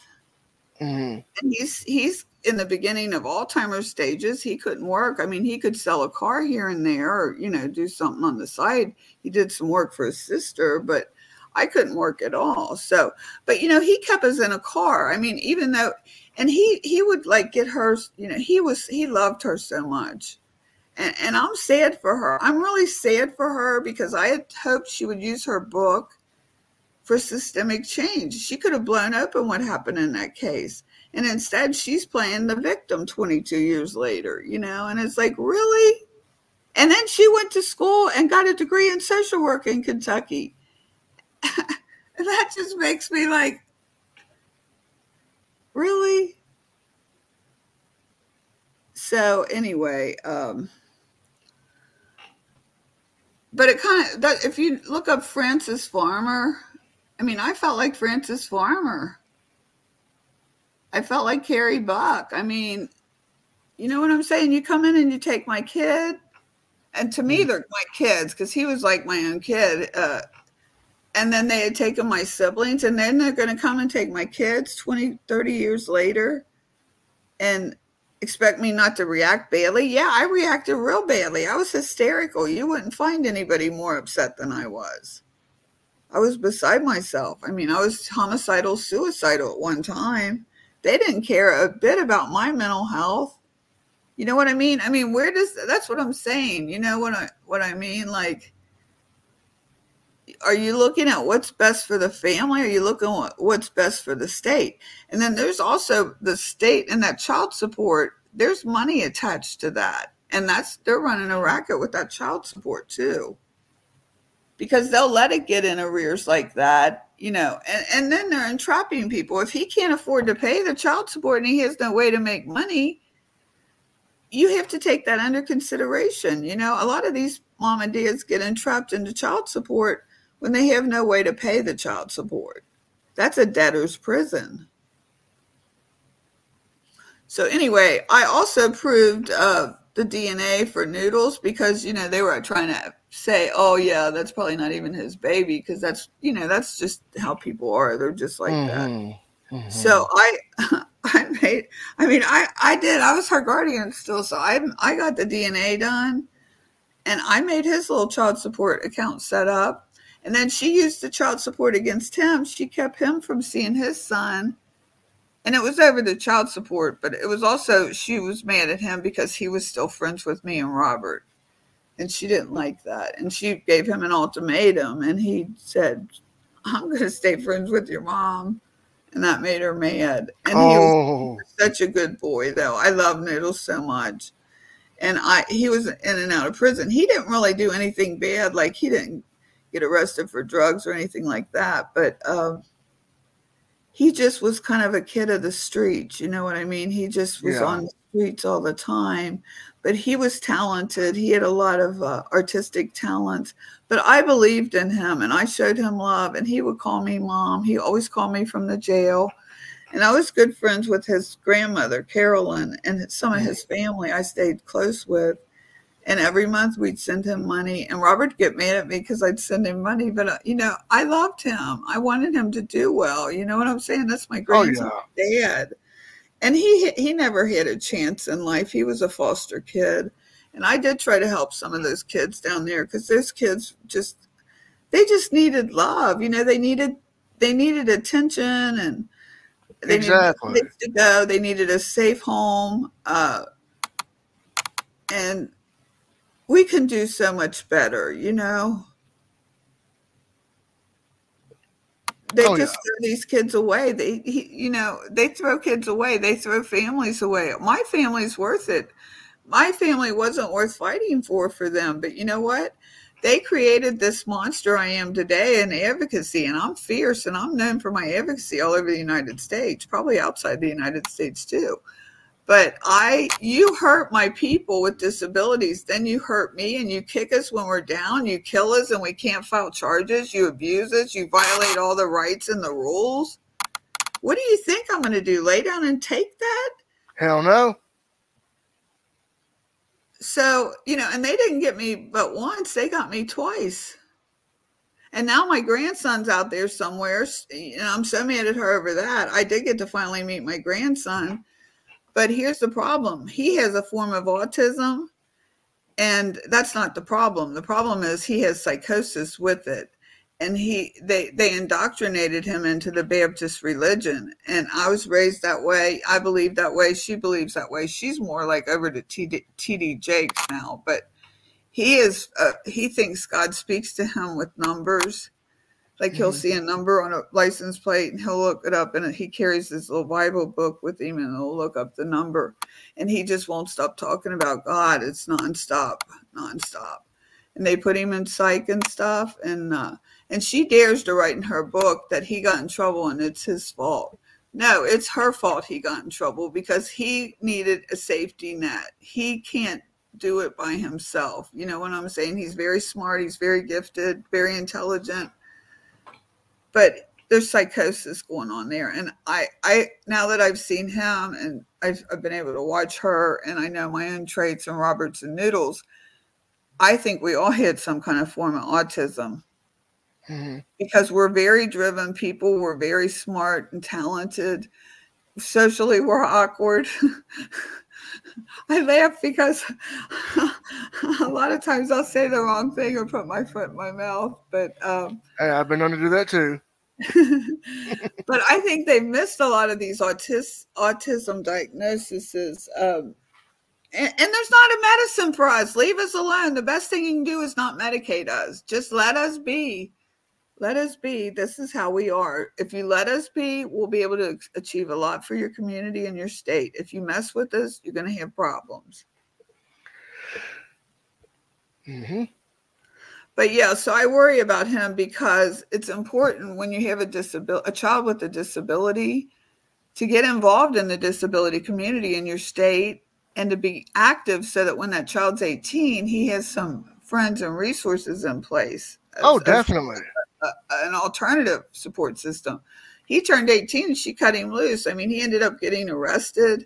Mhm. and he's he's in the beginning of Alzheimer's stages. He couldn't work. I mean, he could sell a car here and there, or you know, do something on the side. He did some work for his sister, but I couldn't work at all. So, but you know, he kept us in a car. I mean, even though, and he he would like get her. You know, he was he loved her so much. And, and I'm sad for her. I'm really sad for her because I had hoped she would use her book for systemic change. She could have blown open what happened in that case. And instead, she's playing the victim 22 years later, you know? And it's like, really? And then she went to school and got a degree in social work in Kentucky. *laughs* that just makes me like, really? So, anyway, um, but it kind of that if you look up Frances Farmer, I mean, I felt like Frances Farmer. I felt like Carrie Buck. I mean, you know what I'm saying? You come in and you take my kid, and to me, they're my kids because he was like my own kid. Uh, and then they had taken my siblings, and then they're going to come and take my kids 20, 30 years later and expect me not to react badly. Yeah, I reacted real badly. I was hysterical. You wouldn't find anybody more upset than I was. I was beside myself. I mean, I was homicidal, suicidal at one time. They didn't care a bit about my mental health. You know what I mean? I mean, where does that's what I'm saying. You know what I what I mean? Like, are you looking at what's best for the family? Are you looking at what's best for the state? And then there's also the state and that child support. There's money attached to that, and that's they're running a racket with that child support too because they'll let it get in arrears like that, you know, and, and then they're entrapping people. If he can't afford to pay the child support and he has no way to make money, you have to take that under consideration. You know, a lot of these mom and dads get entrapped into child support when they have no way to pay the child support. That's a debtor's prison. So anyway, I also proved uh, the DNA for Noodles because you know they were trying to say, "Oh yeah, that's probably not even his baby," because that's you know that's just how people are. They're just like that. Mhm. Mhm. So I, *laughs* I made. I mean, I I did. I was her guardian still, so I I got the DNA done, and I made his little child support account set up, and then she used the child support against him. She kept him from seeing his son, and it was over the child support, but it was also she was mad at him because he was still friends with me and Robert, and she didn't like that, and she gave him an ultimatum, and he said, "I'm going to stay friends with your mom." and that made her mad. And he was Oh, such a good boy, though. I love Noodles so much. And I, he was in and out of prison. He didn't really do anything bad. Like he didn't get arrested for drugs or anything like that. But um, he just was kind of a kid of the streets. You know what I mean? He just was Yeah. on streets all the time. But he was talented. He had a lot of uh, artistic talent. But I believed in him and I showed him love. And he would call me mom. He always called me from the jail. And I was good friends with his grandmother, Carolyn, and some of his family I stayed close with. And every month we'd send him money. And Robert get mad at me because I'd send him money. But, uh, you know, I loved him. I wanted him to do well. You know what I'm saying? That's my grandson's oh, yeah. dad. And he he never had a chance in life. He was a foster kid. And I did try to help some of those kids down there because those kids just they just needed love. You know, they needed they needed attention and they exactly. needed to go. They needed a safe home. Uh, and we can do so much better, you know. They oh, just yeah. throw these kids away. They, he, you know, they throw kids away. They throw families away. My family's worth it. My family wasn't worth fighting for for them, but you know what? they created this monster I am today in advocacy, and I'm fierce and I'm known for my advocacy all over the United States, probably outside the United States too. But I, you hurt my people with disabilities, then you hurt me and you kick us when we're down, you kill us and we can't file charges, you abuse us, you violate all the rights and the rules. What do you think I'm going to do? Lay down and take that? Hell no. So you know and they didn't get me but once. They got me twice. And now my grandson's out there somewhere. And i'm so mad at her over that. I did get to finally meet my grandson but here's the problem. He has a form of autism and that's not the problem. The problem is he has psychosis with it and he they they indoctrinated him into the baptist religion. And i was raised that way. I believe that way. She believes that way. She's more like over to td, TD jakes now but he is uh, he thinks god speaks to him with numbers like he'll mm-hmm. see a number on a license plate and he'll look it up and he carries this little bible book with him and he'll look up the number and he just won't stop talking about god it's nonstop nonstop and they put him in psych and stuff and uh, and she dares to write in her book that he got in trouble and it's his fault. No, it's her fault he got in trouble because he needed a safety net. He can't do it by himself. You know what I'm saying? He's very smart, he's very gifted, very intelligent. But there's psychosis going on there. And I I now that I've seen him and I've, I've been able to watch her and I know my own traits and Roberts and Noodles, I think we all had some kind of form of autism mm-hmm. because we're very driven people. We're very smart and talented. Socially, we're awkward. *laughs* I laugh because *laughs* a lot of times I'll say the wrong thing or put my foot in my mouth. But um, hey, I've been known to do that too. *laughs* but I think they missed a lot of these autis- autism diagnoses. Um, and, and, there's not a medicine for us. Leave us alone. The best thing you can do is not medicate us. Just let us be let us be. This is how we are. If you let us be, we'll be able to achieve a lot for your community and your state. If you mess with us, you're going to have problems. Mm-hmm. But yeah, so I worry about him because it's important when you have a disability, a child with a disability, to get involved in the disability community in your state and to be active so that when that child's 18, he has some friends and resources in place. Oh, definitely a, an alternative support system. He turned 18 and she cut him loose. I mean, he ended up getting arrested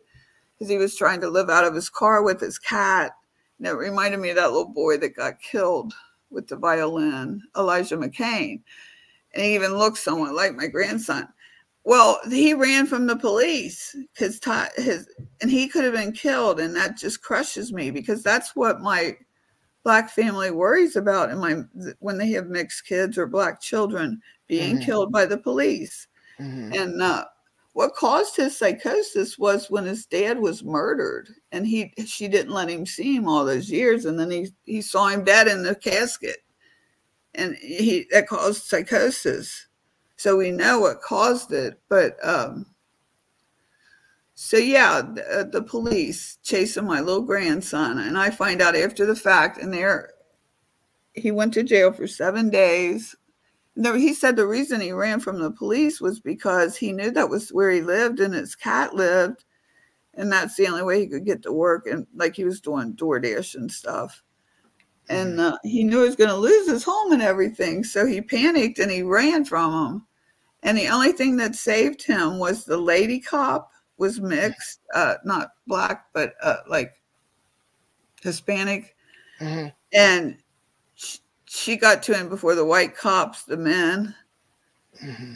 because he was trying to live out of his car with his cat. And it reminded me of that little boy that got killed with the violin, Elijah McClain. And he even looked somewhat like my grandson. Well, he ran from the police because his and he could have been killed, and that just crushes me because that's what my black family worries about in my when they have mixed kids or black children being mm-hmm. killed by the police mm-hmm. and uh, what caused his psychosis was when his dad was murdered and he she didn't let him see him all those years and then he he saw him dead in the casket and he that caused psychosis so we know what caused it but um so yeah, the, uh, the, police chasing my little grandson, and I find out after the fact, and there, he went to jail for seven days. No, he said the reason he ran from the police was because he knew that was where he lived and his cat lived, and that's the only way he could get to work. And like he was doing DoorDash and stuff, and mm-hmm. uh, he knew he was going to lose his home and everything, so he panicked and he ran from him. And the only thing that saved him was the lady cop was mixed, uh, not black, but uh, like Hispanic. mm-hmm. and she, she, got to him before the white cops, the men. Mm-hmm.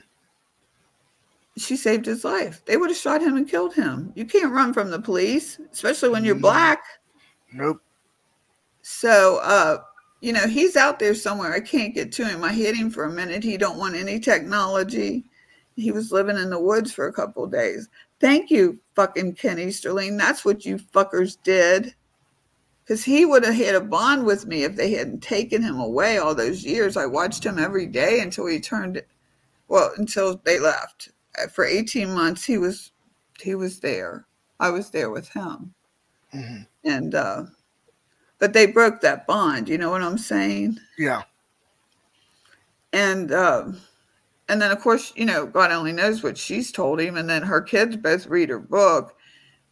She saved his life. They would have shot him and killed him. You can't run from the police, especially when you're mm-hmm. black. Nope. So, uh, you know, he's out there somewhere. I can't get to him. I hit him for a minute. He don't want any technology. He was living in the woods for a couple days. Thank you, fucking Ken Easterling. That's what you fuckers did. Because he would have had a bond with me if they hadn't taken him away all those years. I watched him every day until he turned, well, until they left. Uh, for 18 months, he was he was there. I was there with him. Mm-hmm. And uh but they broke that bond, you know what I'm saying? Yeah. And um and then of course you know god only knows what she's told him and then her kids both read her book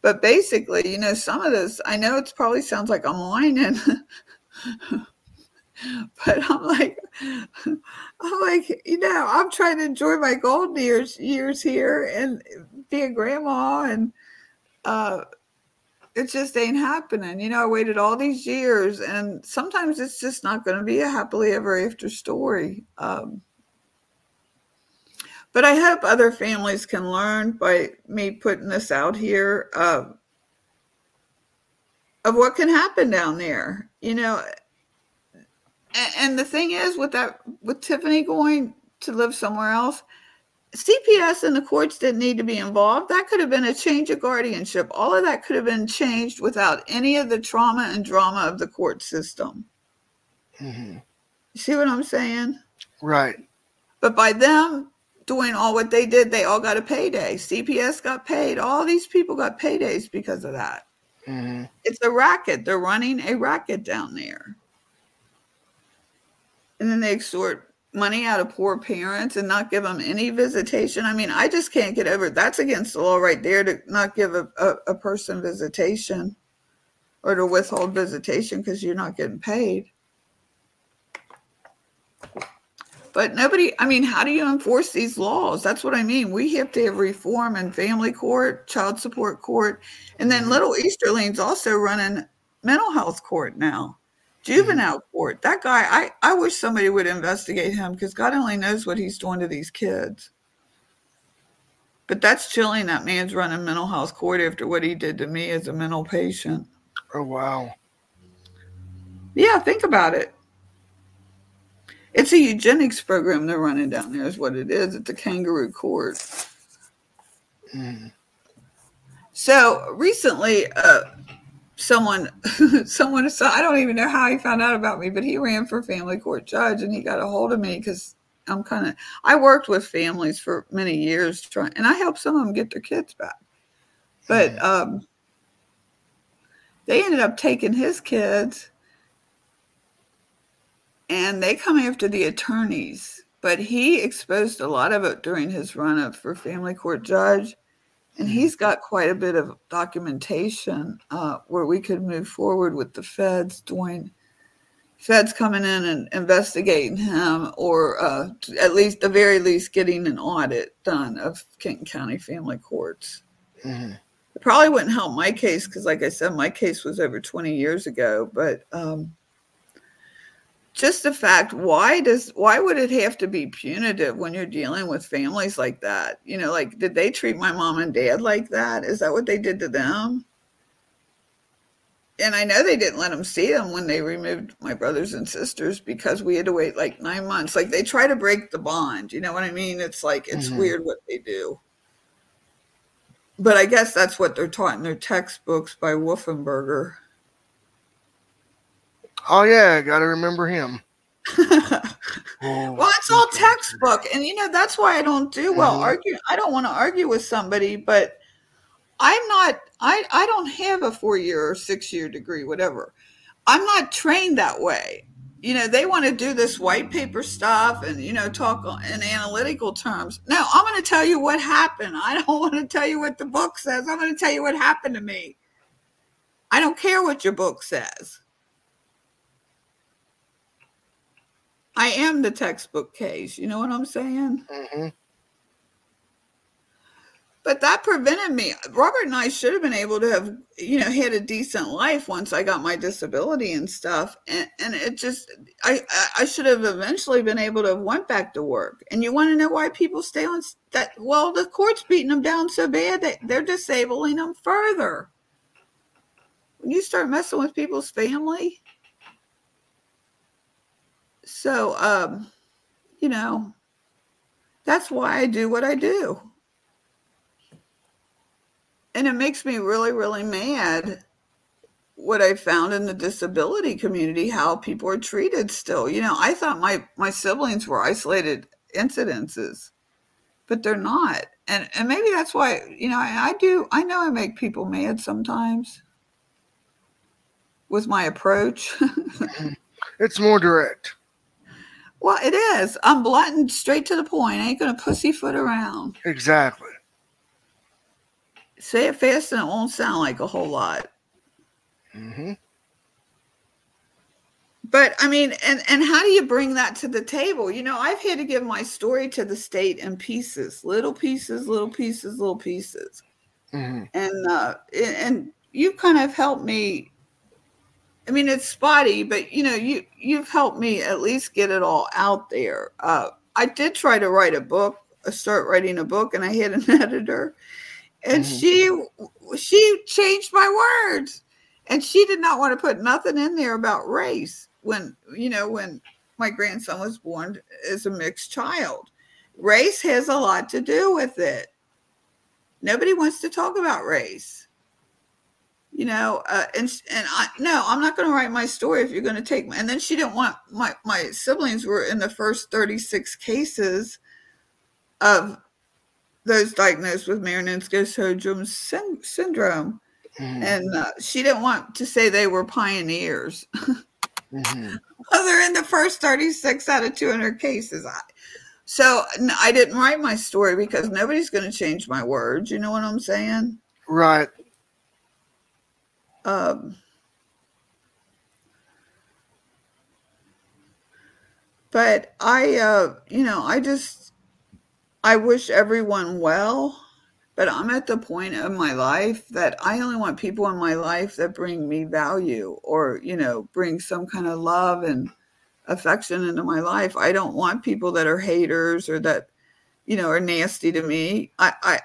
but basically you know some of this i know it probably sounds like i'm whining *laughs* but i'm like *laughs* i'm like you know i'm trying to enjoy my golden years years here and be a grandma and uh it just ain't happening. You know, I waited all these years, and sometimes it's just not going to be a happily ever after story. Um, but I hope other families can learn by me putting this out here uh, of what can happen down there. You know, and, and the thing is, with that, with Tiffany going to live somewhere else, CPS and the courts didn't need to be involved. That could have been a change of guardianship. All of that could have been changed without any of the trauma and drama of the court system. Mm-hmm. See what I'm saying? Right. But by them doing all what they did, they all got a payday. CPS got paid. All these people got paydays because of that. Mm-hmm. It's a racket. They're running a racket down there. And then they extort money out of poor parents and not give them any visitation. I mean, I just can't get over it. That's against the law right there to not give a, a, a person visitation or to withhold visitation because you're not getting paid. But nobody, I mean, how do you enforce these laws? That's what I mean. We have to have reform in family court, child support court, and then mm-hmm. little Easterling's also running mental health court now, juvenile mm-hmm. court. That guy, I, I wish somebody would investigate him because God only knows what he's doing to these kids. But that's chilling. That man's running mental health court after what he did to me as a mental patient. Oh, wow. Yeah, think about it. It's a eugenics program they're running down there, is what it is. It's a kangaroo court. Mm. So recently, uh, someone, *laughs* someone saw, I don't even know how he found out about me, but he ran for family court judge and he got a hold of me because I'm kind of, I worked with families for many years trying, and I helped some of them get their kids back. But um, they ended up taking his kids and they come after the attorneys. But he exposed a lot of it during his run up for family court judge. And mm-hmm. he's got quite a bit of documentation uh, where we could move forward with the feds doing feds coming in and investigating him, or uh, at least the very least getting an audit done of Kenton County family courts. Mm-hmm. It probably wouldn't help my case because, like I said, my case was over 20 years ago. But um, just the fact why does why would it have to be punitive when you're dealing with families like that? You know like did they treat my mom and dad like that? Is that what they did to them? And i know they didn't let them see them when they removed my brothers and sisters because we had to wait like nine months. Like they try to break the bond you know what i mean? It's like it's mm-hmm. weird what they do. But i guess that's what they're taught in their textbooks by Wolfensberger Oh yeah, got to remember him. *laughs* well, it's all textbook, and you know that's why I don't do well mm-hmm. arguing. I don't want to argue with somebody, but I'm not. I I don't have a four year or six year degree, whatever. I'm not trained that way. You know, they want to do this white paper stuff and you know talk in analytical terms. No, I'm going to tell you what happened. I *laughs* don't want to tell you what the book says. I'm going to tell you what happened to me. I don't care what your book says. I am the textbook case. You know what I'm saying? Mm-hmm. but that prevented me. Robert and I should have been able to have, you know, had a decent life once I got my disability and stuff. And, and it just, I, I should have eventually been able to have went back to work. And you want to know why people stay on that? Well, the court's beating them down so bad that they're disabling them further. When you start messing with people's family, so um, you know, that's why I do what I do. And it makes me really really mad what i found in the disability community how people are treated still. You know i thought my my siblings were isolated incidences but they're not. And and maybe that's why you know I, I do i know i make people mad sometimes with my approach. *laughs* It's more direct well it is i'm blunt and straight to the point i ain't gonna pussyfoot around exactly Say it fast and it won't sound like a whole lot. Mm-hmm. But I mean, and and how do you bring that to the table? You know, I've had to give my story to the state in pieces, little pieces, little pieces, little pieces, mm-hmm. and uh, and you kind of helped me. I mean, it's spotty, but you know, you you've helped me at least get it all out there. Uh, I did try to write a book, uh, start writing a book, and I had an *laughs* editor, and mm-hmm. she she changed my words and she did not want to put nothing in there about race when you know when my grandson was born as a mixed child race has a lot to do with it nobody wants to talk about race you know uh, and and i no i'm not going to write my story if you're going to take my, and then she didn't want my my siblings were in the first 36 cases of those diagnosed with Marinesco syndrome. Mm-hmm. And uh, she didn't want to say they were pioneers. mm-hmm. *laughs* well, they're in the first 36 out of 200 cases. I, so I didn't write my story because nobody's going to change my words. You know what I'm saying? Right. Um, but I, uh, you know, I just, I wish everyone well, but I'm at the point of my life that I only want people in my life that bring me value or, you know, bring some kind of love and affection into my life. I don't want people that are haters or that, you know, are nasty to me. I, I,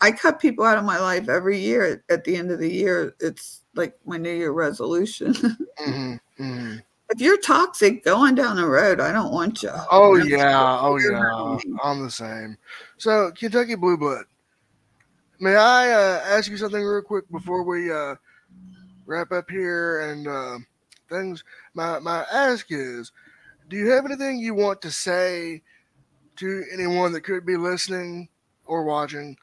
I cut people out of my life every year. At the end of the year, it's like my New Year resolution. *laughs* mm-hmm, mm-hmm if you're toxic going down the road, I don't want you. Oh yeah, oh yeah, I'm the same. So Kentucky Blue Blood, may I uh, ask you something real quick before we uh, wrap up here and uh, things? My my ask is, do you have anything you want to say to anyone that could be listening or watching?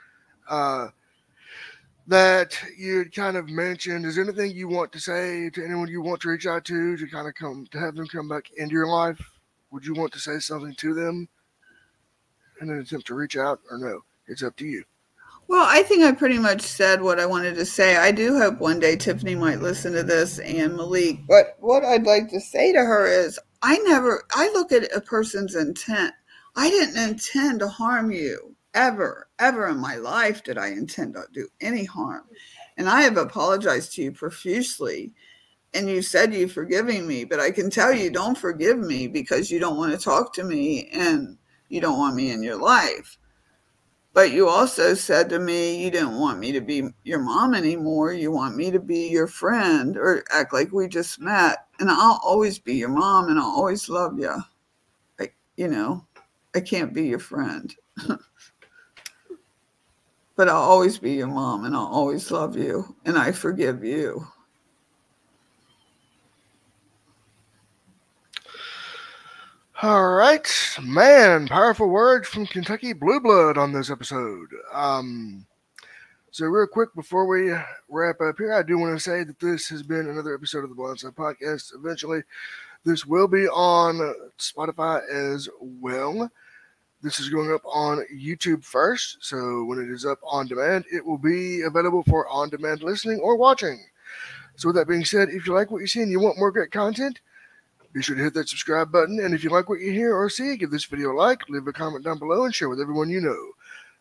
That you kind of mentioned. Is there anything you want to say to anyone you want to reach out to to kind of come to have them come back into your life? Would you want to say something to them in an attempt to reach out, or no? It's up to you. Well, I think I pretty much said what I wanted to say. I do hope one day Tiffany might listen to this and Malik. But what I'd like to say to her is I never, I look at a person's intent. I didn't intend to harm you ever, ever in my life did I intend to do any harm. And I have apologized to you profusely. And you said you forgiving me, but I can tell you don't forgive me because you don't want to talk to me and you don't want me in your life. But you also said to me you didn't want me to be your mom anymore. You want me to be your friend or act like we just met. And I'll always be your mom and I'll always love you. I, you know, I can't be your friend. *laughs* but I'll always be your mom and I'll always love you and I forgive you. All right, man, powerful words from Kentucky Blue Blood on this episode. Um, so, real quick before we wrap up here, I do want to say that this has been another episode of the Blindside Podcast. Eventually, this will be on Spotify as well. This is going up on YouTube first, so when it is up on demand, it will be available for on demand listening or watching. So, with that being said, if you like what you see and you want more great content, be sure to hit that subscribe button. And if you like what you hear or see, give this video a like, leave a comment down below, and share with everyone you know.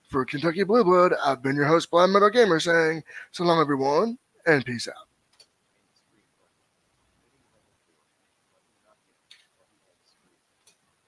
For Kentucky Blue Blood, I've been your host, Blind Metal Gamer, saying so long, everyone, and peace out.